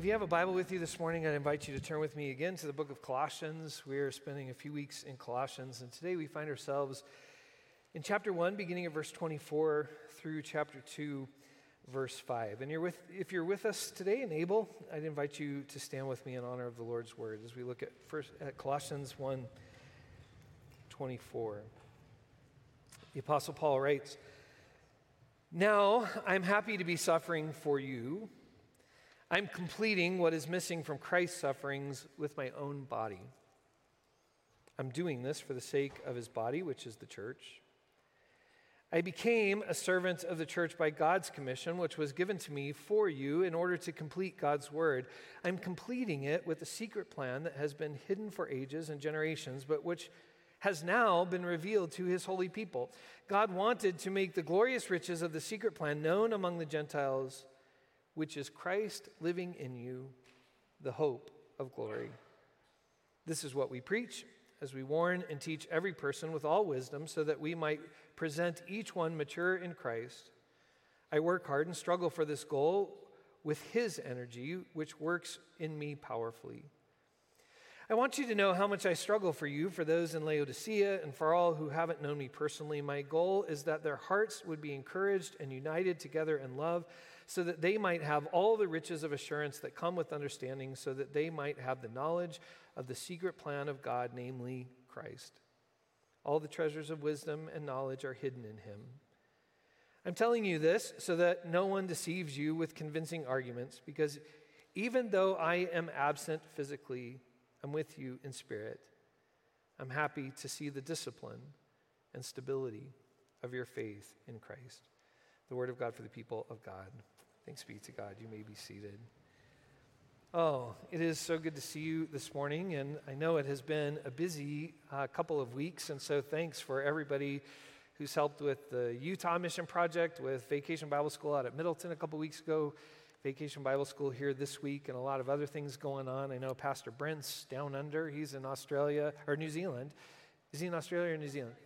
If you have a Bible with you this morning, I'd invite you to turn with me again to the book of Colossians. We are spending a few weeks in Colossians, and today we find ourselves in chapter 1, beginning at verse 24 through chapter 2, verse 5. And you're with, if you're with us today and able, I'd invite you to stand with me in honor of the Lord's word as we look at, first, at Colossians 1 24. The Apostle Paul writes, Now I'm happy to be suffering for you. I'm completing what is missing from Christ's sufferings with my own body. I'm doing this for the sake of his body, which is the church. I became a servant of the church by God's commission, which was given to me for you in order to complete God's word. I'm completing it with a secret plan that has been hidden for ages and generations, but which has now been revealed to his holy people. God wanted to make the glorious riches of the secret plan known among the Gentiles, which is Christ living in you, the hope of glory. This is what we preach as we warn and teach every person with all wisdom, so that we might present each one mature in Christ. I work hard and struggle for this goal with His energy, which works in me powerfully. I want you to know how much I struggle for you, for those in Laodicea, and for all who haven't known me personally. My goal is that their hearts would be encouraged and united together in love, so that they might have all the riches of assurance that come with understanding, so that they might have the knowledge of the secret plan of God, namely Christ. All the treasures of wisdom and knowledge are hidden in him. I'm telling you this so that no one deceives you with convincing arguments, because even though I am absent physically, I'm with you in spirit. I'm happy to see the discipline and stability of your faith in Christ. The word of God for the people of God. Thanks be to God. You may be seated. Oh, it is so good to see you this morning, and I know it has been a busy uh, couple of weeks, and so thanks for everybody who's helped with the Utah Mission Project, with Vacation Bible School out at Middleton a couple weeks ago, Vacation Bible School here this week, and a lot of other things going on. I know Pastor Brent's down under. He's in Australia or New Zealand. Is he in Australia or New Zealand?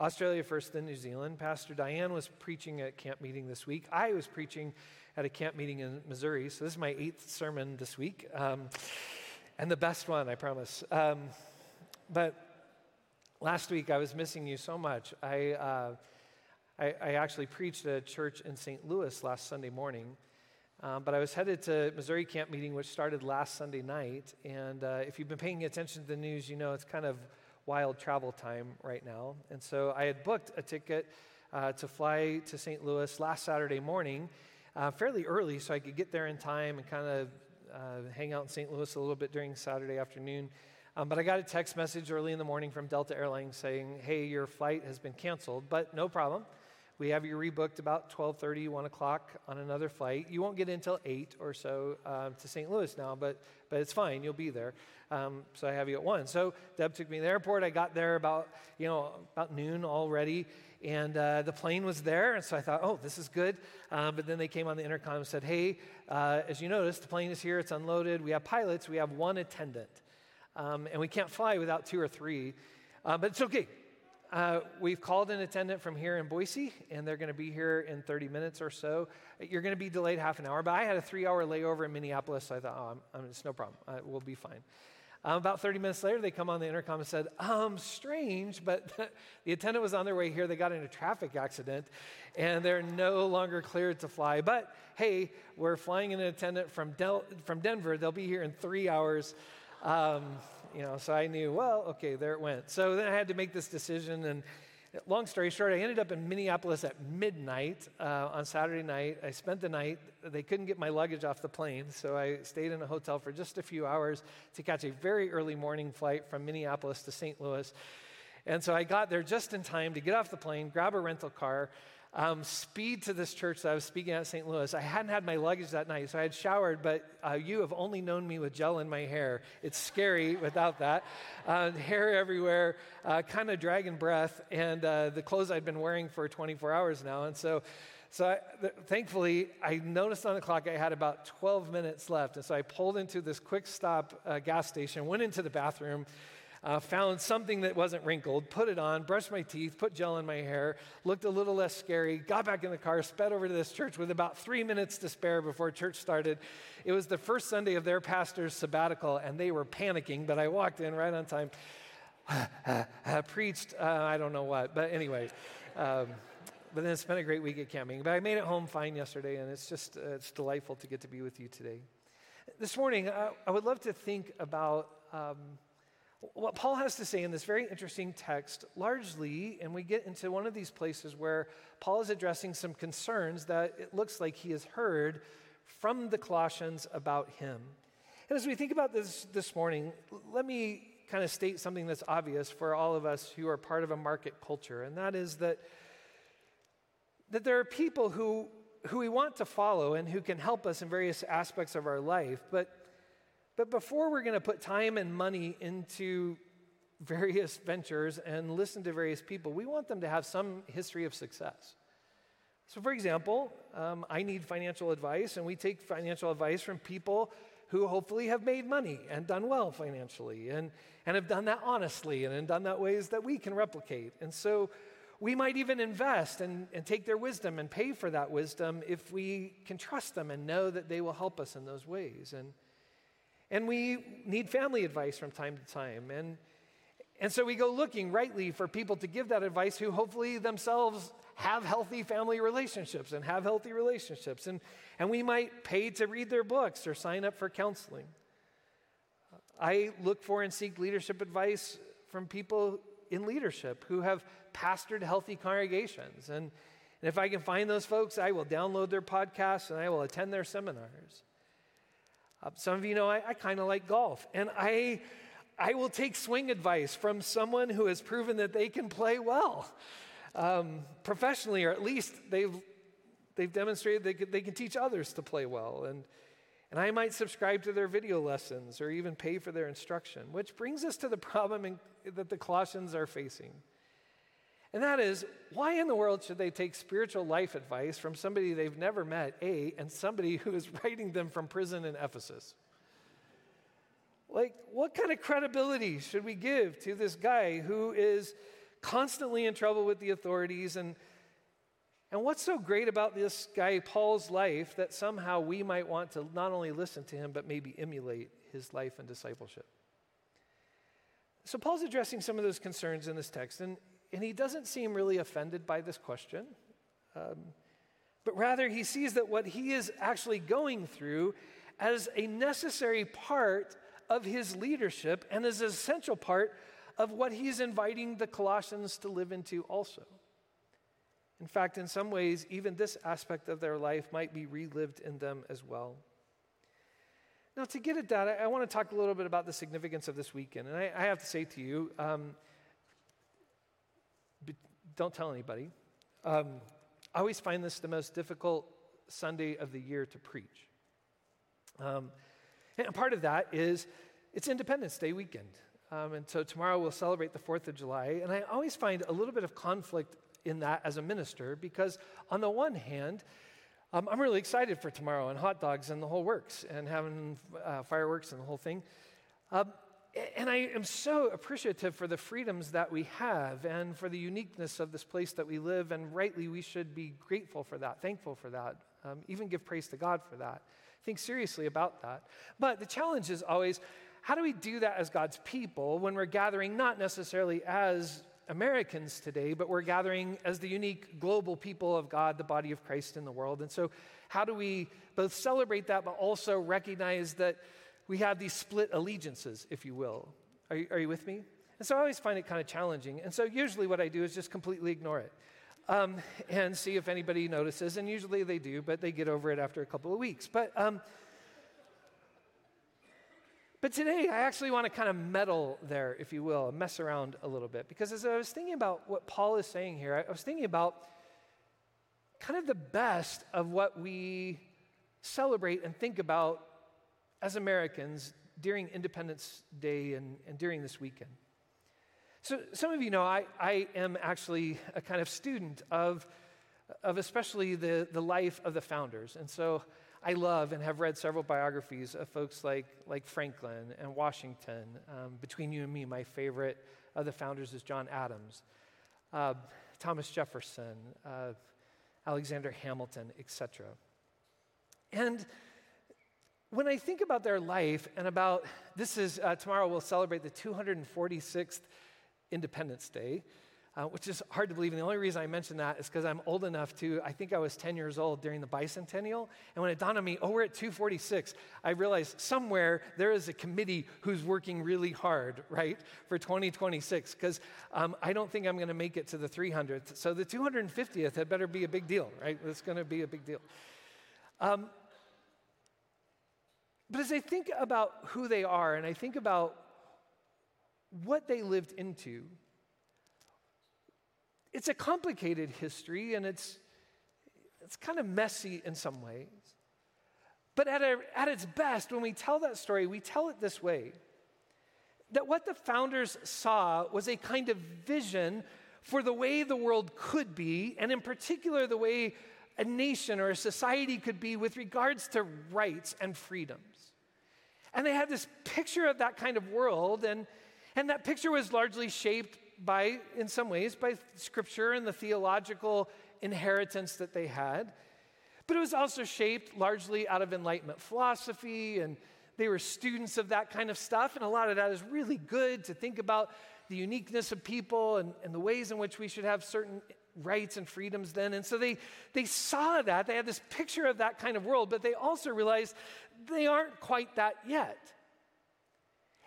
Australia first, then New Zealand. Pastor Diane was preaching at camp meeting this week. I was preaching at a camp meeting in Missouri. So this is my eighth sermon this week, um, and the best one, I promise. Um, but last week I was missing you so much. I, uh, I, I actually preached at a church in St. Louis last Sunday morning. Um, but I was headed to Missouri camp meeting, which started last Sunday night. And uh, if you've been paying attention to the news, you know it's kind of wild travel time right now. And so I had booked a ticket uh, to fly to St. Louis last Saturday morning, uh, fairly early, so I could get there in time and kind of uh, hang out in St. Louis a little bit during Saturday afternoon. Um, but I got a text message early in the morning from Delta Airlines saying, "Hey, your flight has been canceled, but no problem." We have you rebooked about 12:30, 1 o'clock on another flight. You won't get in until 8 or so um, to St. Louis now, but, but it's fine. You'll be there. Um, so I have you at 1. So Deb took me to the airport. I got there about, you know, about noon already, and uh, the plane was there. And so I thought, oh, this is good. Um, but then they came on the intercom and said, hey, uh, as you noticed, the plane is here. It's unloaded. We have pilots. We have one attendant. Um, and we can't fly without two or three. Uh, but it's okay. Uh, we've called an attendant from here in Boise, and they're going to be here in 30 minutes or so. You're going to be delayed half an hour, but I had a three hour layover in Minneapolis, so I thought, oh, I'm, I'm, it's no problem. We'll be fine. Um, about 30 minutes later, they come on the intercom and said, um, strange, but the attendant was on their way here. They got in a traffic accident, and they're no longer cleared to fly. But hey, we're flying an attendant from, Del- from Denver. They'll be here in three hours. Um, you know, so I knew, well, okay, there it went. So then I had to make this decision. And long story short, I ended up in Minneapolis at midnight uh, on Saturday night. I spent the night. They couldn't get my luggage off the plane. So I stayed in a hotel for just a few hours to catch a very early morning flight from Minneapolis to St. Louis. And so I got there just in time to get off the plane, grab a rental car, um, speed to this church that I was speaking at St. Louis. I hadn't had my luggage that night, so I had showered, but uh, you have only known me with gel in my hair. It's scary without that. Uh, hair everywhere, uh, kind of dragon breath, and uh, the clothes I'd been wearing for 24 hours now. And so, so I, th- thankfully, I noticed on the clock I had about 12 minutes left. And so I pulled into this quick stop uh, gas station, went into the bathroom. Uh, found something that wasn't wrinkled, put it on, brushed my teeth, put gel in my hair, looked a little less scary, got back in the car, sped over to this church with about three minutes to spare before church started. It was the first Sunday of their pastor's sabbatical, and they were panicking, but I walked in right on time. preached, uh, I don't know what, but anyway. Um, but then spent a great week at camping. But I made it home fine yesterday, and it's just uh, it's delightful to get to be with you today. This morning, I, I would love to think about um, what Paul has to say in this very interesting text, largely, and we get into one of these places where Paul is addressing some concerns that it looks like he has heard from the Colossians about him. And as we think about this this morning, let me kind of state something that's obvious for all of us who are part of a market culture, and that is that, that there are people who, who we want to follow and who can help us in various aspects of our life, but but before we're going to put time and money into various ventures and listen to various people, we want them to have some history of success. So, for example, um, I need financial advice, and we take financial advice from people who hopefully have made money and done well financially and, and have done that honestly and, and done that ways that we can replicate. And so we might even invest and, and take their wisdom and pay for that wisdom if we can trust them and know that they will help us in those ways. And and we need family advice from time to time. And, and so we go looking rightly for people to give that advice who hopefully themselves have healthy family relationships and have healthy relationships. And, and we might pay to read their books or sign up for counseling. I look for and seek leadership advice from people in leadership who have pastored healthy congregations. And, and if I can find those folks, I will download their podcasts and I will attend their seminars. Uh, some of you know I, I kind of like golf, and I, I will take swing advice from someone who has proven that they can play well um, professionally, or at least they've, they've demonstrated they they can teach others to play well. And, and I might subscribe to their video lessons or even pay for their instruction, which brings us to the problem in, that the Colossians are facing. And that is, why in the world should they take spiritual life advice from somebody they've never met, A, and somebody who is writing them from prison in Ephesus? Like, what kind of credibility should we give to this guy who is constantly in trouble with the authorities? And, and what's so great about this guy, Paul's life, that somehow we might want to not only listen to him, but maybe emulate his life and discipleship? So, Paul's addressing some of those concerns in this text. And, and he doesn't seem really offended by this question, um, but rather he sees that what he is actually going through as a necessary part of his leadership and as an essential part of what he's inviting the Colossians to live into also. In fact, in some ways, even this aspect of their life might be relived in them as well. Now, to get at that, I, I want to talk a little bit about the significance of this weekend. And I, I have to say to you, um, don't tell anybody. Um, I always find this the most difficult Sunday of the year to preach. Um, and part of that is it's Independence Day weekend. Um, and so tomorrow we'll celebrate the 4th of July. And I always find a little bit of conflict in that as a minister because, on the one hand, um, I'm really excited for tomorrow and hot dogs and the whole works and having uh, fireworks and the whole thing. Um, and I am so appreciative for the freedoms that we have and for the uniqueness of this place that we live. And rightly, we should be grateful for that, thankful for that, um, even give praise to God for that. Think seriously about that. But the challenge is always how do we do that as God's people when we're gathering not necessarily as Americans today, but we're gathering as the unique global people of God, the body of Christ in the world? And so, how do we both celebrate that, but also recognize that? We have these split allegiances, if you will. Are you, are you with me? And so I always find it kind of challenging. And so usually what I do is just completely ignore it um, and see if anybody notices. And usually they do, but they get over it after a couple of weeks. But, um, but today I actually want to kind of meddle there, if you will, mess around a little bit. Because as I was thinking about what Paul is saying here, I was thinking about kind of the best of what we celebrate and think about as Americans during Independence Day and, and during this weekend. So, some of you know I, I am actually a kind of student of, of especially the, the life of the founders. And so I love and have read several biographies of folks like, like Franklin and Washington. Um, between you and me, my favorite of the founders is John Adams, uh, Thomas Jefferson, uh, Alexander Hamilton, etc. And when I think about their life and about this is uh, tomorrow we'll celebrate the 246th Independence Day uh, which is hard to believe. And the only reason I mention that is because I'm old enough to, I think I was 10 years old during the bicentennial. And when it dawned on me, oh, we're at 246, I realized somewhere there is a committee who's working really hard, right, for 2026. Because um, I don't think I'm going to make it to the 300th. So the 250th had better be a big deal, right? It's going to be a big deal. Um, but as I think about who they are and I think about what they lived into, it's a complicated history and it's, it's kind of messy in some ways. But at, a, at its best, when we tell that story, we tell it this way that what the founders saw was a kind of vision for the way the world could be, and in particular, the way a nation or a society could be with regards to rights and freedoms. And they had this picture of that kind of world, and, and that picture was largely shaped by, in some ways, by scripture and the theological inheritance that they had. But it was also shaped largely out of Enlightenment philosophy, and they were students of that kind of stuff. And a lot of that is really good to think about the uniqueness of people and, and the ways in which we should have certain rights and freedoms then. And so they, they saw that. They had this picture of that kind of world, but they also realized they aren't quite that yet.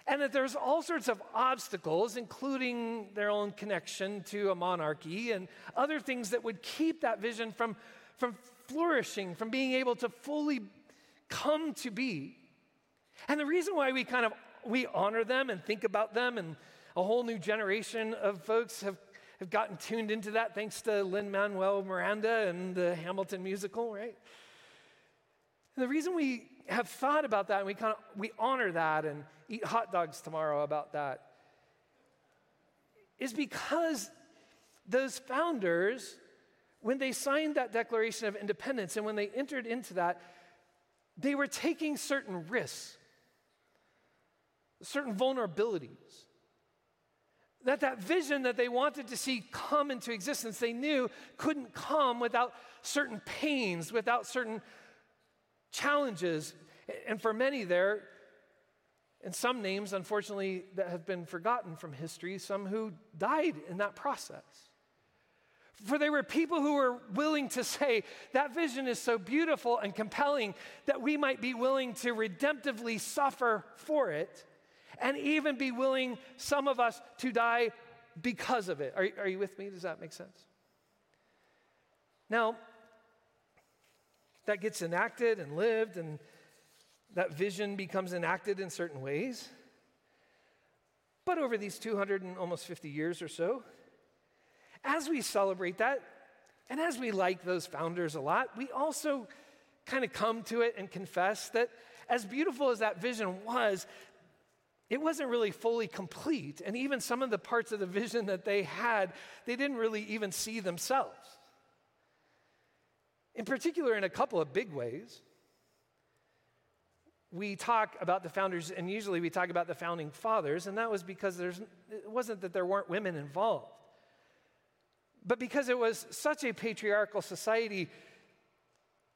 And that there's all sorts of obstacles, including their own connection to a monarchy and other things that would keep that vision from, from flourishing, from being able to fully come to be. And the reason why we kind of we honor them and think about them, and a whole new generation of folks have, have gotten tuned into that thanks to Lin Manuel Miranda and the Hamilton musical, right? And the reason we have thought about that and we kind of we honor that and eat hot dogs tomorrow about that is because those founders when they signed that declaration of independence and when they entered into that they were taking certain risks certain vulnerabilities that that vision that they wanted to see come into existence they knew couldn't come without certain pains without certain challenges. And for many there, and some names, unfortunately, that have been forgotten from history, some who died in that process. For there were people who were willing to say, that vision is so beautiful and compelling that we might be willing to redemptively suffer for it, and even be willing, some of us, to die because of it. Are, are you with me? Does that make sense? Now, that gets enacted and lived, and that vision becomes enacted in certain ways. But over these 200 and almost 50 years or so, as we celebrate that, and as we like those founders a lot, we also kind of come to it and confess that as beautiful as that vision was, it wasn't really fully complete. And even some of the parts of the vision that they had, they didn't really even see themselves in particular, in a couple of big ways. We talk about the founders, and usually we talk about the founding fathers, and that was because there's, it wasn't that there weren't women involved, but because it was such a patriarchal society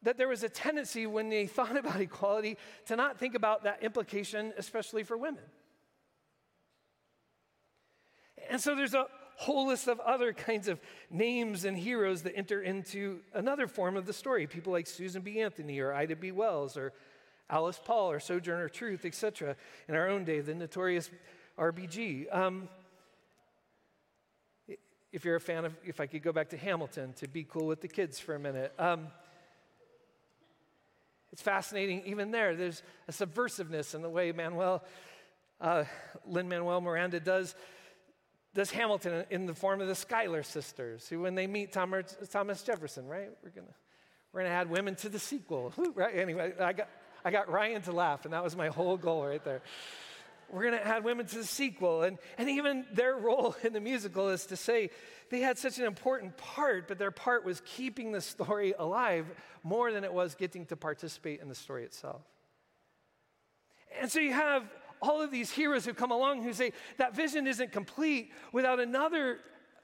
that there was a tendency when they thought about equality to not think about that implication, especially for women. And so there's a whole list of other kinds of names and heroes that enter into another form of the story. People like Susan B. Anthony or Ida B. Wells or Alice Paul or Sojourner Truth, etc. In our own day, the notorious RBG. Um, if you're a fan of, if I could go back to Hamilton to be cool with the kids for a minute. Um, it's fascinating, even there, there's a subversiveness in the way Manuel, uh, Lin Manuel Miranda does does Hamilton in the form of the Schuyler sisters, who, when they meet Thomas, Jefferson, right? We're gonna we're gonna add women to the sequel, right? Anyway, I got I got Ryan to laugh, and that was my whole goal right there. we're to add women to the sequel. And, and even their role in the musical is to say they had such an important part, but their part was keeping the story alive more than it was getting to participate in the story itself. And so you have all of these heroes who come along who say that vision isn't complete without another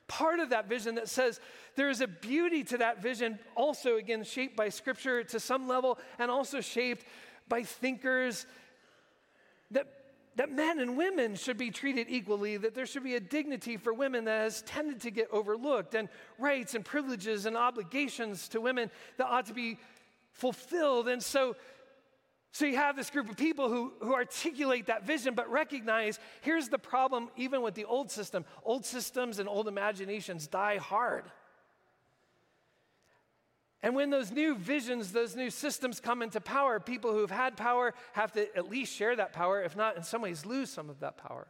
part of that vision that says there is a beauty to that vision, also, again, shaped by scripture to some level and also shaped by thinkers that, that men and women should be treated equally, that there should be a dignity for women that has tended to get overlooked, and rights and privileges and obligations to women that ought to be fulfilled. And so, so you have this group of people who, who articulate that vision, but recognize here's the problem, even with the old system old systems and old imaginations die hard. And when those new visions, those new systems come into power, people who've had power have to at least share that power, if not, in some ways, lose some of that power.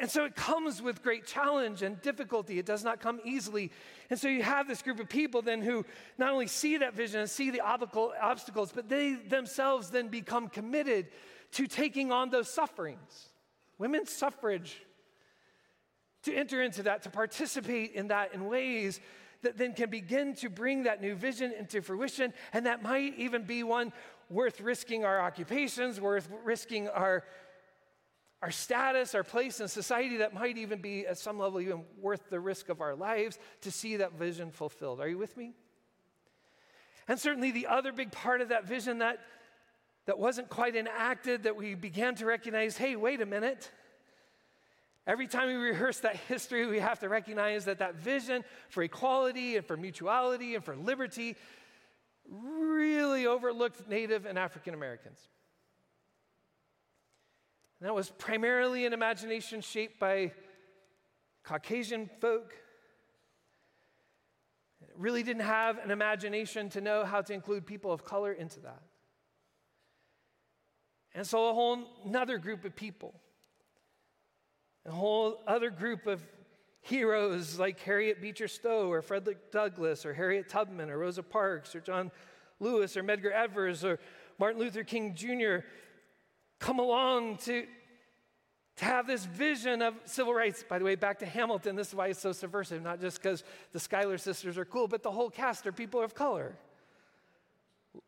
And so it comes with great challenge and difficulty. It does not come easily. And so you have this group of people then who not only see that vision and see the obstacles, but they themselves then become committed to taking on those sufferings. Women's suffrage, to enter into that, to participate in that in ways that then can begin to bring that new vision into fruition. And that might even be one worth risking our occupations, worth risking our our status, our place in society that might even be at some level even worth the risk of our lives to see that vision fulfilled. Are you with me? And certainly the other big part of that vision that, that wasn't quite enacted, that we began to recognize hey, wait a minute. Every time we rehearse that history, we have to recognize that that vision for equality and for mutuality and for liberty really overlooked Native and African Americans. And that was primarily an imagination shaped by Caucasian folk. It really didn't have an imagination to know how to include people of color into that. And so a whole another group of people, a whole other group of heroes like Harriet Beecher Stowe or Frederick Douglass or Harriet Tubman or Rosa Parks or John Lewis or Medgar Evers or Martin Luther King Jr come along to, to have this vision of civil rights. By the way, back to Hamilton, this is why it's so subversive, not just because the Schuyler sisters are cool, but the whole cast are people of color.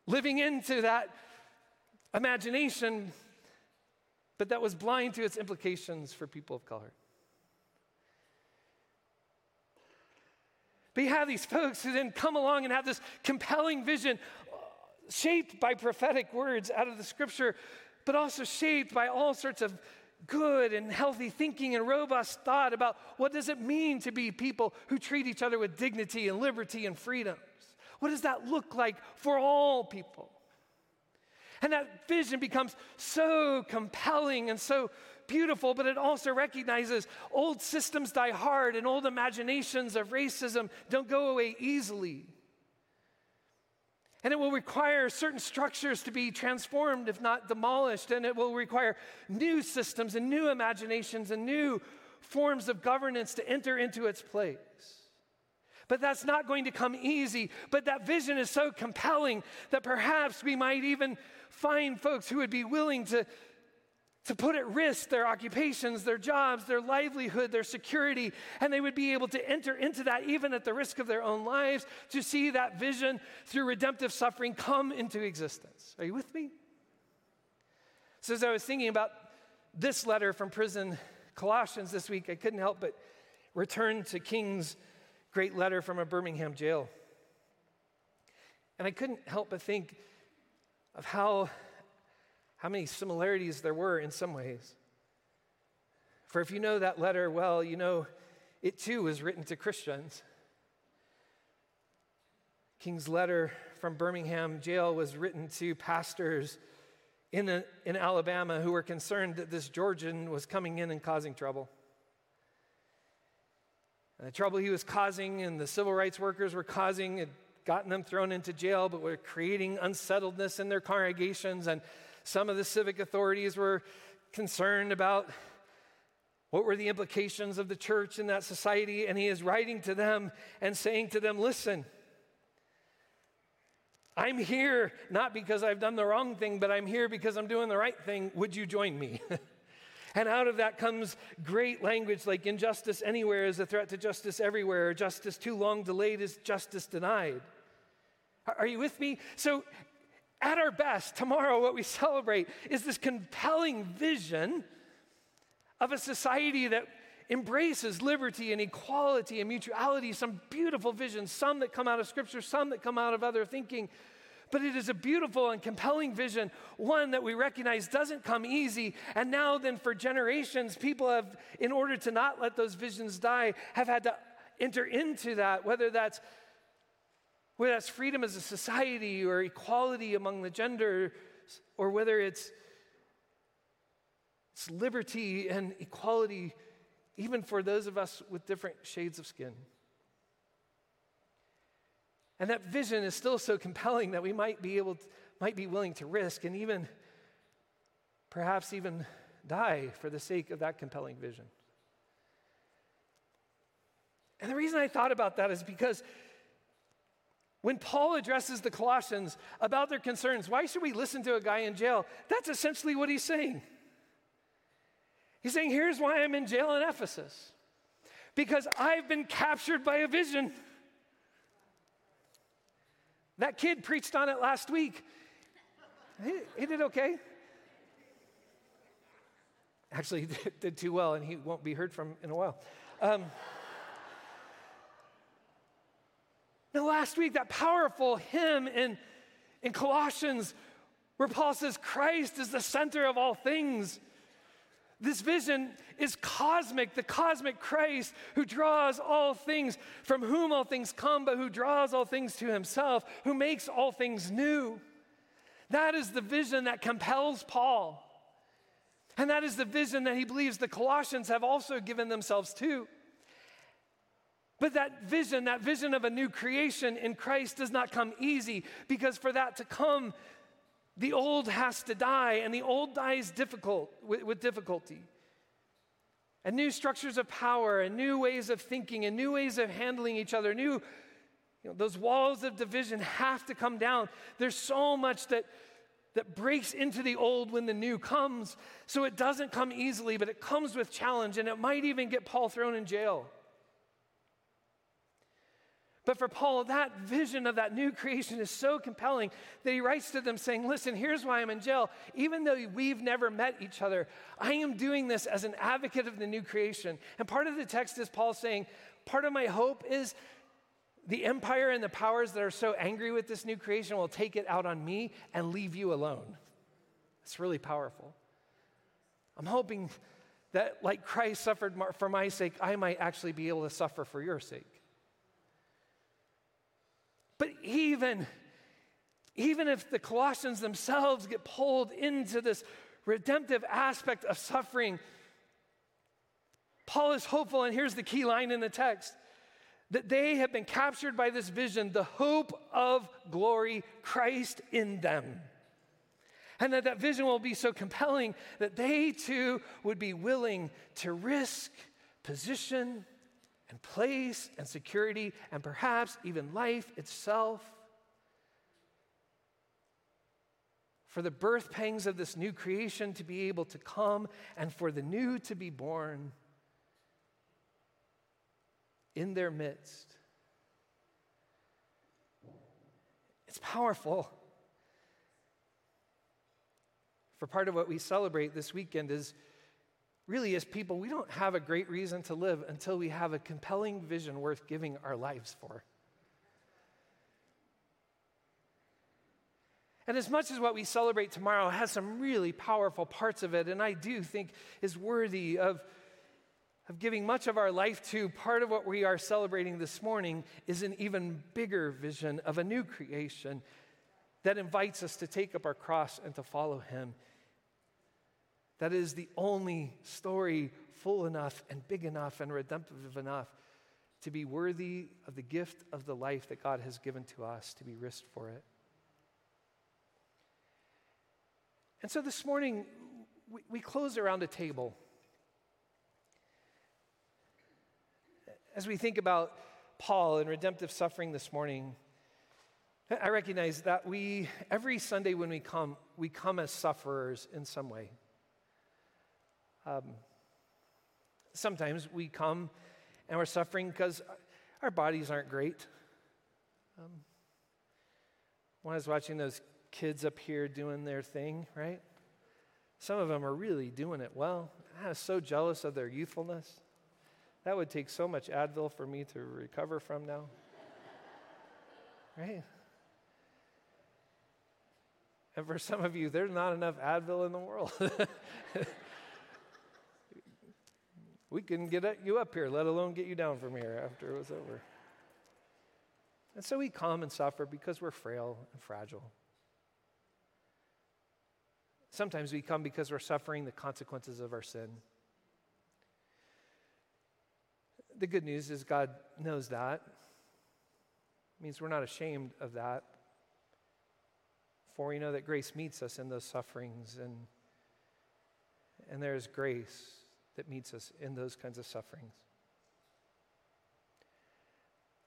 Living into that imagination, but that was blind to its implications for people of color. But you have these folks who then come along and have this compelling vision shaped by prophetic words out of the scripture but also shaped by all sorts of good and healthy thinking and robust thought about what does it mean to be people who treat each other with dignity and liberty and freedoms? What does that look like for all people? And that vision becomes so compelling and so beautiful, but it also recognizes old systems die hard and old imaginations of racism don't go away easily. And it will require certain structures to be transformed, if not demolished. And it will require new systems and new imaginations and new forms of governance to enter into its place. But that's not going to come easy. But that vision is so compelling that perhaps we might even find folks who would be willing to to put at risk their occupations, their jobs, their livelihood, their security, and they would be able to enter into that even at the risk of their own lives to see that vision through redemptive suffering come into existence. Are you with me? So, as I was thinking about this letter from prison, Colossians, this week, I couldn't help but return to King's great letter from a Birmingham jail. And I couldn't help but think of how how many similarities there were in some ways. For if you know that letter well, you know it too was written to Christians. King's letter from Birmingham jail was written to pastors in, a, in Alabama who were concerned that this Georgian was coming in and causing trouble. And the trouble he was causing and the civil rights workers were causing had gotten them thrown into jail, but were creating unsettledness in their congregations and some of the civic authorities were concerned about what were the implications of the church in that society. And he is writing to them and saying to them, listen, I'm here not because I've done the wrong thing, but I'm here because I'm doing the right thing. Would you join me? and out of that comes great language like injustice anywhere is a threat to justice everywhere, justice too long delayed is justice denied. Are you with me? So, at our best, tomorrow, what we celebrate is this compelling vision of a society that embraces liberty and equality and mutuality, some beautiful visions, some that come out of Scripture, some that come out of other thinking. But it is a beautiful and compelling vision, one that we recognize doesn't come easy. And now, then, for generations, people have, in order to not let those visions die, have had to enter into that, whether that's whether that's freedom as a society or equality among the genders, or whether it's, it's liberty and equality even for those of us with different shades of skin. And that vision is still so compelling that we might be able to, might be willing to risk and even perhaps even die for the sake of that compelling vision. And the reason I thought about that is because when Paul addresses the Colossians about their concerns, why should we listen to a guy in jail? That's essentially what he's saying. He's saying, Here's why I'm in jail in Ephesus because I've been captured by a vision. That kid preached on it last week. He, he did okay. Actually, he did, did, too well, and he won't be heard from in a while. Um, now, last week, that powerful hymn in, in Colossians, where Paul says, Christ is the center of all things. This vision is cosmic, the cosmic Christ who draws all things, from whom all things come, but who draws all things to himself, who makes all things new. That is the vision that compels Paul. And that is the vision that he believes the Colossians have also given themselves to. But that vision, that vision of a new creation in Christ, does not come easy because for that to come, the old has to die, and the old dies difficult with, with difficulty. And new structures of power, and new ways of thinking, and new ways of handling each other, new you know, those walls of division have to come down. There's so much that that breaks into the old when the new comes. So it doesn't come easily, but it comes with challenge, and it might even get Paul thrown in jail. But for Paul, that vision of that new creation is so compelling that he writes to them saying, Listen, here's why I'm in jail. Even though we've never met each other, I am doing this as an advocate of the new creation. And part of the text is Paul saying, Part of my hope is the empire and the powers that are so angry with this new creation will take it out on me and leave you alone. It's really powerful. I'm hoping that, like Christ suffered for my sake, I might actually be able to suffer for your sake. But even, even if the Colossians themselves get pulled into this redemptive aspect of suffering, Paul is hopeful, and here's the key line in the text that they have been captured by this vision, the hope of glory, Christ in them. And that that vision will be so compelling that they too would be willing to risk position, and place and security and perhaps even life itself. For the birth pangs of this new creation to be able to come and for the new to be born in their midst. It's powerful. For part of what we celebrate this weekend is really, as people, we don't have a great reason to live until we have a compelling vision worth giving our lives for. And as much as what we celebrate tomorrow has some really powerful parts of it, and I do think is worthy of, of giving much of our life to, part of what we are celebrating this morning is an even bigger vision of a new creation that invites us to take up our cross and to follow Him that is the only story full enough and big enough and redemptive enough to be worthy of the gift of the life that God has given to us to be risked for it. And so this morning, we, we close around a table. As we think about Paul and redemptive suffering this morning, I recognize that we, every Sunday when we come, we come as sufferers in some way. Um, sometimes we come and we're suffering because our bodies aren't great. Um, when I was watching those kids up here doing their thing, right? Some of them are really doing it well. I was so jealous of their youthfulness. That would take so much Advil for me to recover from now. right? And for some of you, there's not enough Advil in the world. we couldn't get you up here, let alone get you down from here after it was over. And so we come and suffer because we're frail and fragile. Sometimes we come because we're suffering the consequences of our sin. The good news is God knows that. It means we're not ashamed of that. For we know that grace meets us in those sufferings, and, and there is grace that meets us in those kinds of sufferings.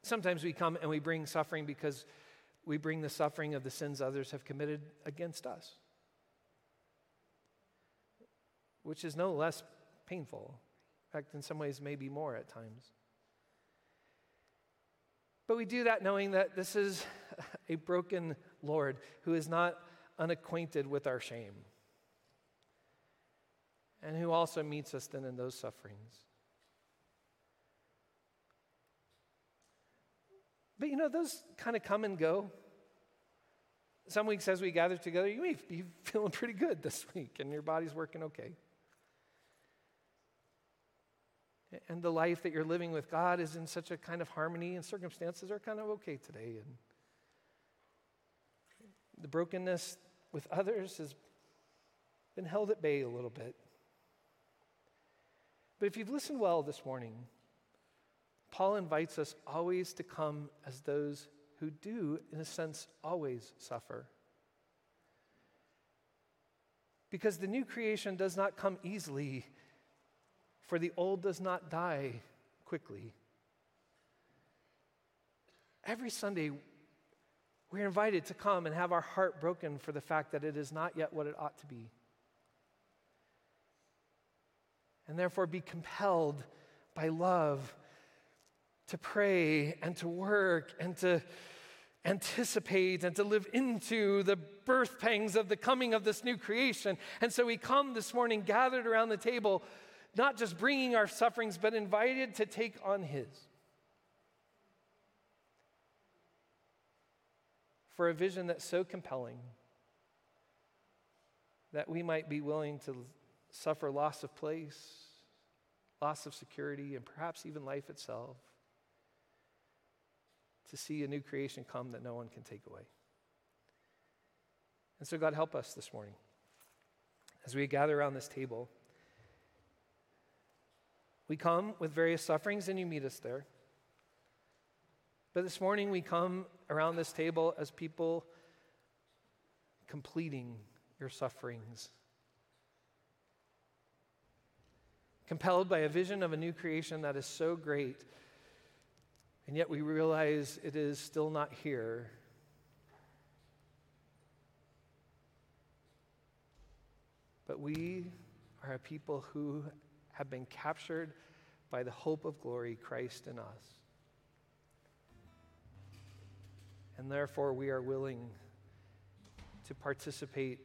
Sometimes we come and we bring suffering because we bring the suffering of the sins others have committed against us, which is no less painful. In fact, in some ways, maybe more at times. But we do that knowing that this is a broken Lord who is not unacquainted with our shame and who also meets us then in those sufferings. But you know, those kind of come and go. Some weeks as we gather together, you may be feeling pretty good this week and your body's working okay. And the life that you're living with God is in such a kind of harmony, and circumstances are kind of okay today. And the brokenness with others has been held at bay a little bit. But if you've listened well this morning, Paul invites us always to come as those who do, in a sense, always suffer. Because the new creation does not come easily, for the old does not die quickly. Every Sunday, we're invited to come and have our heart broken for the fact that it is not yet what it ought to be. And therefore, be compelled by love to pray and to work and to anticipate and to live into the birth pangs of the coming of this new creation. And so we come this morning gathered around the table, not just bringing our sufferings, but invited to take on His. for a vision that's so compelling that we might be willing to suffer loss of place, loss of security, and perhaps even life itself to see a new creation come that no one can take away. And so, God, help us this morning as we gather around this table. We come with various sufferings, and you meet us there. But this morning we come around this table as people completing your sufferings. Compelled by a vision of a new creation that is so great, and yet we realize it is still not here. But we are a people who have been captured by the hope of glory, Christ in us. And therefore, we are willing to participate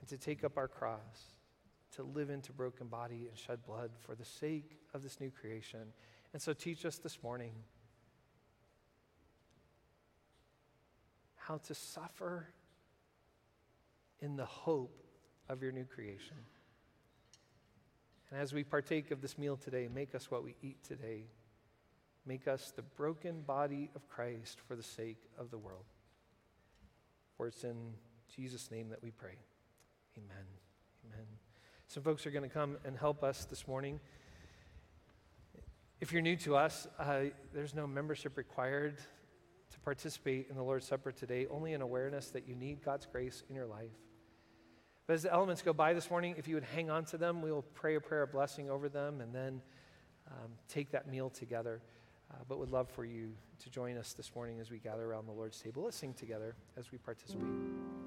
and to take up our cross, to live into broken body and shed blood for the sake of this new creation. And so, teach us this morning how to suffer in the hope of your new creation. And as we partake of this meal today, make us what we eat today. Make us the broken body of Christ for the sake of the world. For it's in Jesus' name that we pray. Amen. Amen. Some folks are going to come and help us this morning. If you're new to us, uh, there's no membership required to participate in the Lord's Supper today, only an awareness that you need God's grace in your life. But as the elements go by this morning, if you would hang on to them, we will pray a prayer of blessing over them and then um, take that meal together. uh, but would love for you to join us this morning as we gather around the Lord's table. Let's sing together as we participate.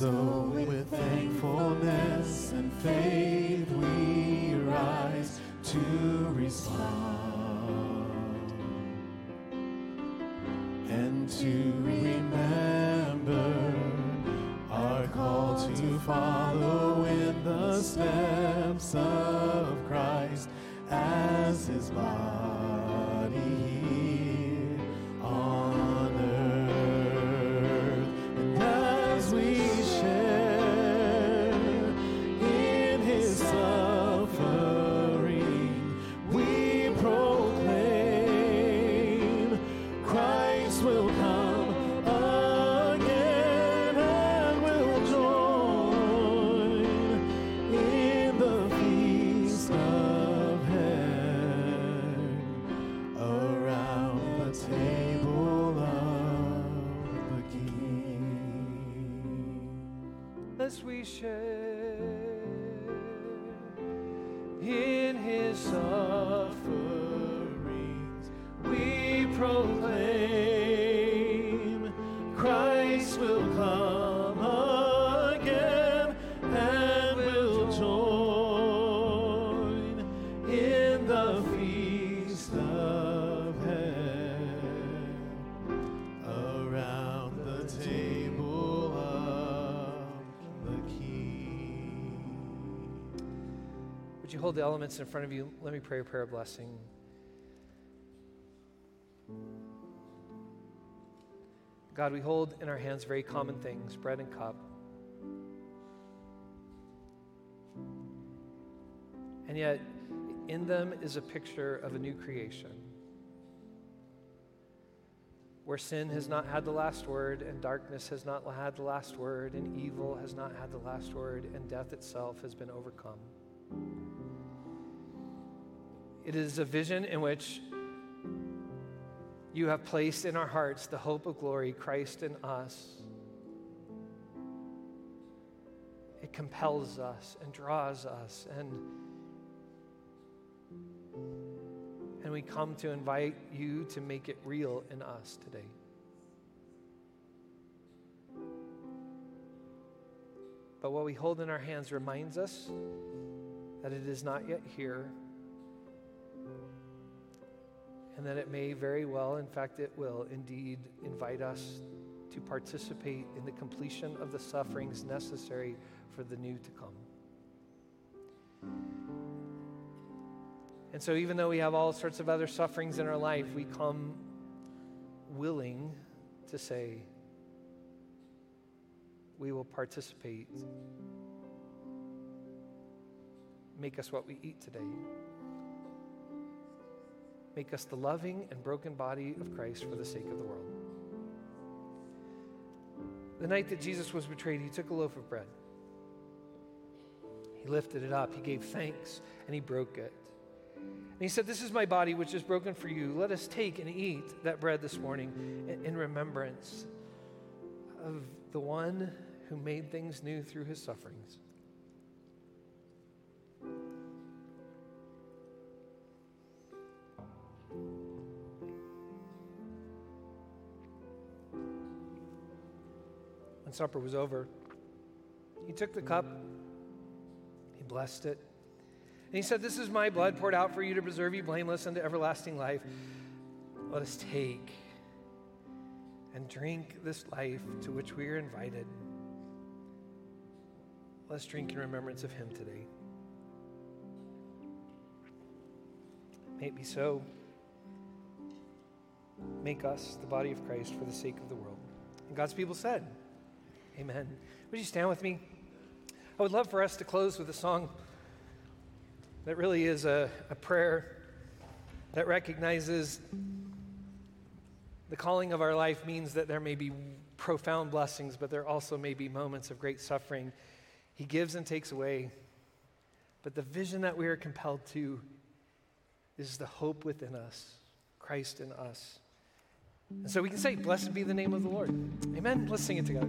So with thankfulness and faith we rise to respond and to remember our call to follow in the steps of Christ as his body. As we share in his sufferings, we proclaim the elements in front of you? Let me pray a prayer of blessing. God, we hold in our hands very common things bread and cup. And yet, in them is a picture of a new creation where sin has not had the last word, and darkness has not had the last word, and evil has not had the last word, and death itself has been overcome. It is a vision in which you have placed in our hearts the hope of glory, Christ in us. It compels us and draws us, and, and we come to invite you to make it real in us today. But what we hold in our hands reminds us that it is not yet here and that it may very well, in fact, it will indeed invite us to participate in the completion of the sufferings necessary for the new to come. And so, even though we have all sorts of other sufferings in our life, we come willing to say, we will participate. Make us what we eat today. Make us the loving and broken body of Christ for the sake of the world. The night that Jesus was betrayed, he took a loaf of bread. He lifted it up, he gave thanks, and he broke it. And he said, This is my body, which is broken for you. Let us take and eat that bread this morning in remembrance of the one who made things new through his sufferings. When supper was over, he took the cup, he blessed it, and he said, This is my blood poured out for you to preserve you blameless unto everlasting life. Let us take and drink this life to which we are invited. Let's drink in remembrance of him today. May it be so. Make us the body of Christ for the sake of the world. And God's people said, Amen. Would you stand with me? I would love for us to close with a song that really is a, a prayer that recognizes the calling of our life means that there may be profound blessings, but there also may be moments of great suffering. He gives and takes away. But the vision that we are compelled to is the hope within us, Christ in us. And so we can say, Blessed be the name of the Lord. Amen. Let's sing it together.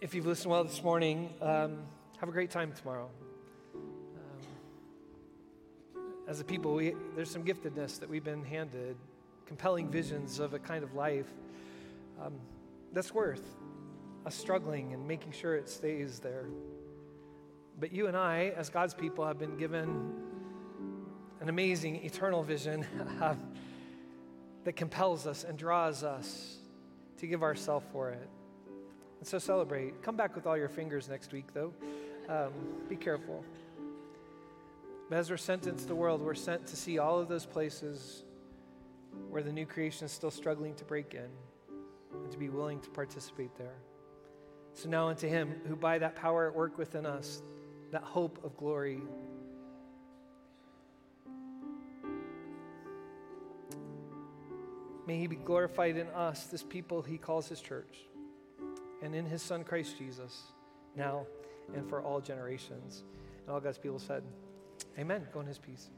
if you've listened well this morning, um, have a great time tomorrow. Um, as a people, we, there's some giftedness that we've been handed, compelling visions of a kind of life um, that's worth us struggling and making sure it stays there. But you and I, as God's people, have been given an amazing eternal vision that compels us and draws us to give ourselves for it. And so celebrate. Come back with all your fingers next week, though. Um, be careful. But as we're sent into the world, we're sent to see all of those places where the new creation is still struggling to break in and to be willing to participate there. So now unto him who by that power at work within us, that hope of glory, may he be glorified in us, this people he calls his church and in his Son, Christ Jesus, now and for all generations. And all God's people said, Amen. Go in his peace.